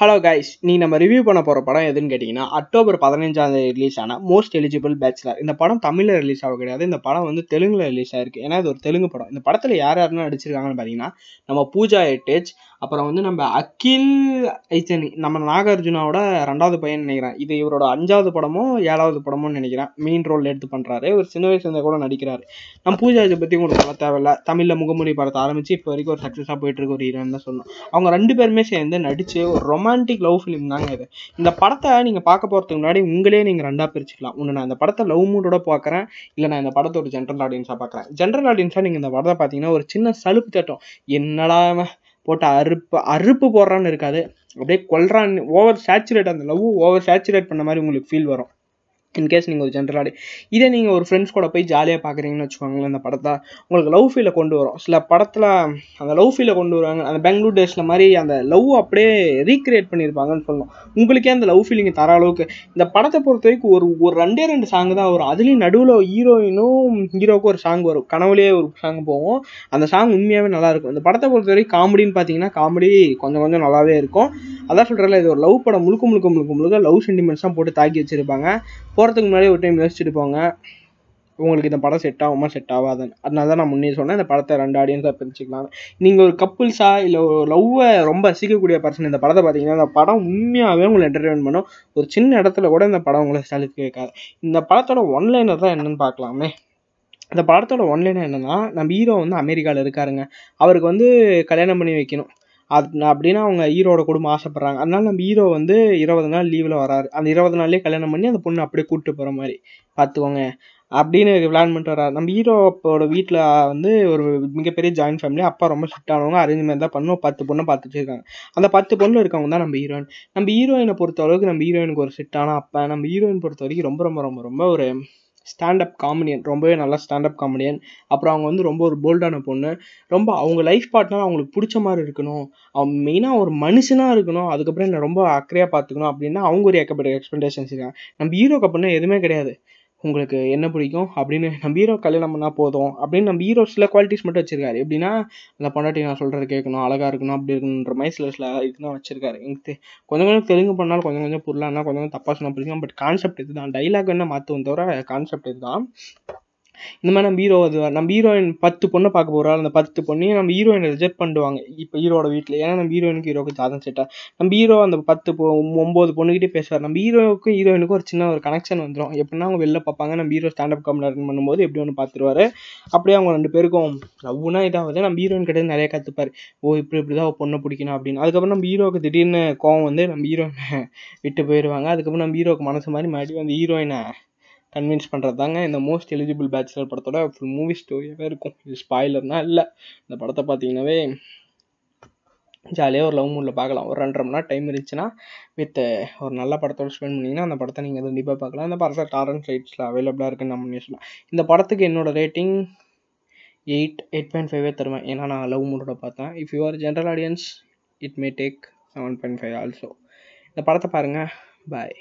Hello guys நீ நம்ம review பண்ண போகிற படம் எதுன்னு கேட்டிங்கன்னா அக்டோபர் பதினஞ்சாம் தேதி ரிலீஸ் ஆன மோஸ்ட் எலிஜிபிள் பேச்சுலர் இந்த படம் தமிழில் ரிலீஸ் ஆக கிடையாது. இந்த படம் வந்து தெலுங்கில் ரிலீஸ் ஆயிருக்கு. ஏன்னா இது ஒரு தெலுங்கு படம். இந்த படத்தில் யார் யாருன்னு நடிச்சிருக்காங்கன்னு பார்த்தீங்கன்னா நம்ம பூஜா எட்டேஜ் அப்புறம் வந்து நம்ம அகில் ஐச்சனி நம்ம நாகார்ஜுனாவோட ரெண்டாவது பையன் நினைக்கிறேன். இது இவரோட அஞ்சாவது படமோ ஏழாவது படமோ நினைக்கிறேன். மெயின் ரோல் எடுத்து பண்ணுறாரு ஒரு சின்ன வயசுல கூட நடிக்கிறாரு. நம்ம பூஜா இதை பற்றி உங்களுக்கு சொல்ல தேவையில்ல. தமிழில் முகமொழி படத்தை ஆரம்பித்து இப்போ வரைக்கும் ஒரு சக்ஸஸாக போயிட்டு இருக்க ஒரு ஹீரோன்னு தான் சொல்லணும். அவங்க ரெண்டு பேருமே சேர்ந்து நடித்து ஒரு ரொம்ப ரொமான்டிக் லவ் ஃபிலிம் தாங்க இது. இந்த படத்தை நீங்கள் பார்க்க போகிறதுக்கு முன்னாடி உங்களே நீங்கள் ரெண்டாக பிரிச்சுக்கலாம். ஒன்று நான் இந்த படத்தை லவ் மூடோட பார்க்குறேன் இல்லை நான் இந்த படத்தை ஒரு ஜென்ரல் ஆடியன்ஸாக பார்க்குறேன். ஜென்ரல் ஆடியன்ஸாக நீங்கள் இந்த படத்தை பார்த்தீங்கன்னா ஒரு சின்ன சலுப்பு தட்டம். என்னடா போட்டு அறுப்பு அறுப்பு போடுறான்னு இருக்காது. அப்படியே கொல்றான் ஓவர் சேச்சுரேட் அந்த லவ் ஓவர் சேச்சுரேட் பண்ண மாதிரி உங்களுக்கு ஃபீல் வரும். இன்கேஸ் நீங்கள் ஒரு ஜென்ரலாடி இதே நீங்கள் ஒரு ஃப்ரெண்ட்ஸ் கூட போய் ஜாலியாக பார்க்குறீங்கன்னு வச்சுக்கோங்களேன் அந்த படத்தை உங்களுக்கு லவ் ஃபீலை கொண்டு வரும். சில படத்தில் அந்த லவ் ஃபீலை கொண்டு வருவாங்க. அந்த பெங்களூர் டேஸில் மாதிரி அந்த லவ் அப்படியே ரீக்ரியேட் பண்ணியிருப்பாங்கன்னு சொல்லணும். உங்களுக்கே அந்த லவ் ஃபீலிங் தர அளவுக்கு. இந்த படத்தை பொறுத்த வரைக்கும் ஒரு ஒரு ரெண்டே ரெண்டு சாங் தான் வரும். அதுலேயும் நடுவில் ஹீரோயினும் ஹீரோவுக்கும் ஒரு சாங் வரும். கனவுலேயே ஒரு சாங் போகும். அந்த சாங் உண்மையாகவே நல்லாயிருக்கும் இந்த படத்தை பொறுத்த வரைக்கும் காமெடின்னு பார்த்தீங்கன்னா காமெடி கொஞ்சம் கொஞ்சம் நல்லாவே இருக்கும். அதான் சொல்கிறேன்ல இது ஒரு லவ் படம் முழுக்க முழுக்க முழுக்க முழுக்க லவ் சென்டிமெண்ட்ஸ் தான் போட்டு தாக்கி வச்சுருப்பாங்க. போகிறதுக்கு முன்னாடி ஒரு டைம் யோசிச்சுட்டு போங்க. உங்களுக்கு இந்த படம் செட் ஆகுமா செட் ஆகாதுன்னு. அதனால தான் நான் முன்னே சொன்னேன் இந்த படத்தை ரெண்டு ஆடியன்ஸாக பிரிச்சுக்கலாம் நீங்கள் ஒரு கப்புள்ஸா இல்லை ஒரு லவ்வை ரொம்ப ரசிக்கக்கூடிய பர்சன் இந்த படத்தை பார்த்தீங்கன்னா இந்த படம் உண்மையாகவே உங்களை என்டர்டெயின் பண்ணும். ஒரு சின்ன இடத்துல கூட இந்த படம் உங்களை சலுக்கு கேட்காது. இந்த படத்தோட ஒன்லைனர் தான் என்னன்னு பார்க்கலாமே. இந்த படத்தோட ஒன்லைனர் என்னென்னா நம்ம ஹீரோ வந்து அமெரிக்காவில் இருக்காருங்க. அவருக்கு வந்து கல்யாணம் பண்ணி வைக்கணும். அது அப்படின்னா அவங்க ஹீரோட குடும்பம் ஆசைப்பட்றாங்க. அதனால நம்ம ஹீரோ வந்து இருபது நாள் லீவில் வராரு. அந்த இருபது நாள்லேயே கல்யாணம் பண்ணி அந்த பொண்ணு அப்படியே கூப்பிட்டு போகிற மாதிரி. பார்த்துக்கோங்க அப்படின்னு பிளான் பண்ணிட்டு வராரு. நம்ம ஹீரோப்போட வீட்டில் வந்து ஒரு மிகப்பெரிய ஜாயின்ட் ஃபேமிலி அப்பா ரொம்ப ஸ்ட்ரிக்டானவங்க அரேஞ்ச்மெண்ட் தான் பண்ணும். பத்து பொண்ணை பார்த்துட்டு இருக்காங்க. அந்த பத்து பொண்ணு இருக்கவங்க தான் நம்ம ஹீரோயின் நம்ம ஹீரோயினை பொறுத்த அளவுக்கு நம்ம ஹீரோயினுக்கு ஒரு ஸ்ட்ரிக்டான அப்பா. நம்ம ஹீரோயின் பொறுத்த வரைக்கும் ரொம்ப ரொம்ப ரொம்ப ரொம்ப ஒரு ஸ்டாண்டப் காமெடியன் ரொம்பவே நல்லா ஸ்டாண்டப் காமெடியன் அப்புறம் அவங்க வந்து ரொம்ப ஒரு போல்டான பொண்ணு. ரொம்ப அவங்க லைஃப் பார்ட்னர் அவங்களுக்கு பிடிச்ச மாதிரி இருக்கணும். அவன் மெயினாக ஒரு மனுஷனாக இருக்கணும். அதுக்கப்புறம் என்ன ரொம்ப அக்கறையாக பார்த்துக்கணும் அப்படின்னா அவங்க ஒரு ஏக்கப்பட்ட எக்ஸ்பெக்டேஷன்ஸ் இருக்காங்க. நம்ம ஹீரோக்கு அப்படின்னா எதுவுமே கிடையாது. உங்களுக்கு என்ன பிடிக்கும் அப்படின்னு நம்ம ஹீரோ கல்யாணம் பண்ணால் போதும். அப்படின்னு நம்ம ஹீரோ சில குவாலிட்டிஸ் மட்டும் வச்சிருக்காரு. எப்படின்னா அந்த பொண்டாட்டி நான் சொல்கிறது கேட்கணும் அழகாக இருக்கணும் அப்படி இருக்கணுன்ற மாதிரி சில சில இதுதான் வச்சிருக்காரு. எனக்கு கொஞ்சம் கொஞ்சம் தெலுங்கு பண்ணாலும் கொஞ்சம் கொஞ்சம் புரியலாம்னா கொஞ்சம் கொஞ்சம் தப்பாக சொன்னால் பிடிக்கும் பட் கான்செப்ட் இதுதான். டைலாக் என்ன மாற்றுவோம் தவிர கான்செப்ட் இதுதான். இந்த மாதிரி நம்ம ஹீரோ இது நம்ம ஹீரோயின் பத்து பொண்ணை பார்க்க போகிறோம் அந்த பத்து பொண்ணையும் நம்ம ஹீரோயினை ரிஜெக்ட் பண்ணுவாங்க இப்போ ஹீரோட வீட்டில் ஏன்னா நம்ம ஹீரோயினுக்கு ஹீரோக்கு ஜாதகம் செட்டா நம்ம ஹீரோ அந்த பத்து பொ ஒம்பது பொண்ணுக்கிட்டே பேசுவார். நம்ம ஹீரோவுக்கும் ஹீரோயினுக்கும் ஒரு சின்ன ஒரு கனெக்ஷன் வந்துடும் எப்படின்னா அவங்க வெளில பார்ப்பாங்க. நம்ம ஹீரோ ஸ்டாண்டப் காமெடி பண்ணும்போது எப்படி ஒன்று பார்த்துருவாரு. அப்படியே அவங்க ரெண்டு பேருக்கும் லவ்னா இதாகுது. நம்ம ஹீரோயின் கிட்ட நிறைய கற்றுப்பார் ஓ இப்படி இப்படி தான் பொண்ணை பிடிக்கணும் அப்படின்னு. அதுக்கப்புறம் நம்ம ஹீரோவுக்கு திடீர்னு கோவம் வந்து நம்ம ஹீரோயினை விட்டு போயிடுவாங்க அதுக்கப்புறம் நம்ம ஹீரோவுக்கு மனசு மாதிரி மறுபடியும் அந்த ஹீரோயினை கன்வின்ஸ் பண்ணுறது தாங்க இந்த மோஸ்ட் எலிஜிபிள் பேச்சுலர் படத்தோட ஃபுல் மூவி ஸ்டோரியாகவே இருக்கும். இது ஸ்பாய்லர்னால் இல்லை. இந்த படத்தை பார்த்தீங்கன்னாவே ஜாலியாக ஒரு லவ் மூடில் பார்க்கலாம் ஒரு ரெண்டரை மணி நேரம் டைம் இருந்துச்சுன்னா வித் ஒரு நல்ல படத்தோட ஸ்பெண்ட் பண்ணிங்கன்னா அந்த படத்தை நீங்கள் கண்டிப்பாக பார்க்கலாம் இந்த படத்தை டாரன் சைட்ஸில் அவைலபிளாக இருக்குன்னு நம்ம சொல்லலாம் இந்த படத்துக்கு என்னோடய ரேட்டிங் எயிட் எயிட் பாயிண்ட் ஃபைவே தருவேன். ஏன்னா நான் லவ் மூடோட பார்த்தேன். If you are general audience it may take seven point five also இந்த படத்தை பாருங்கள் பாய்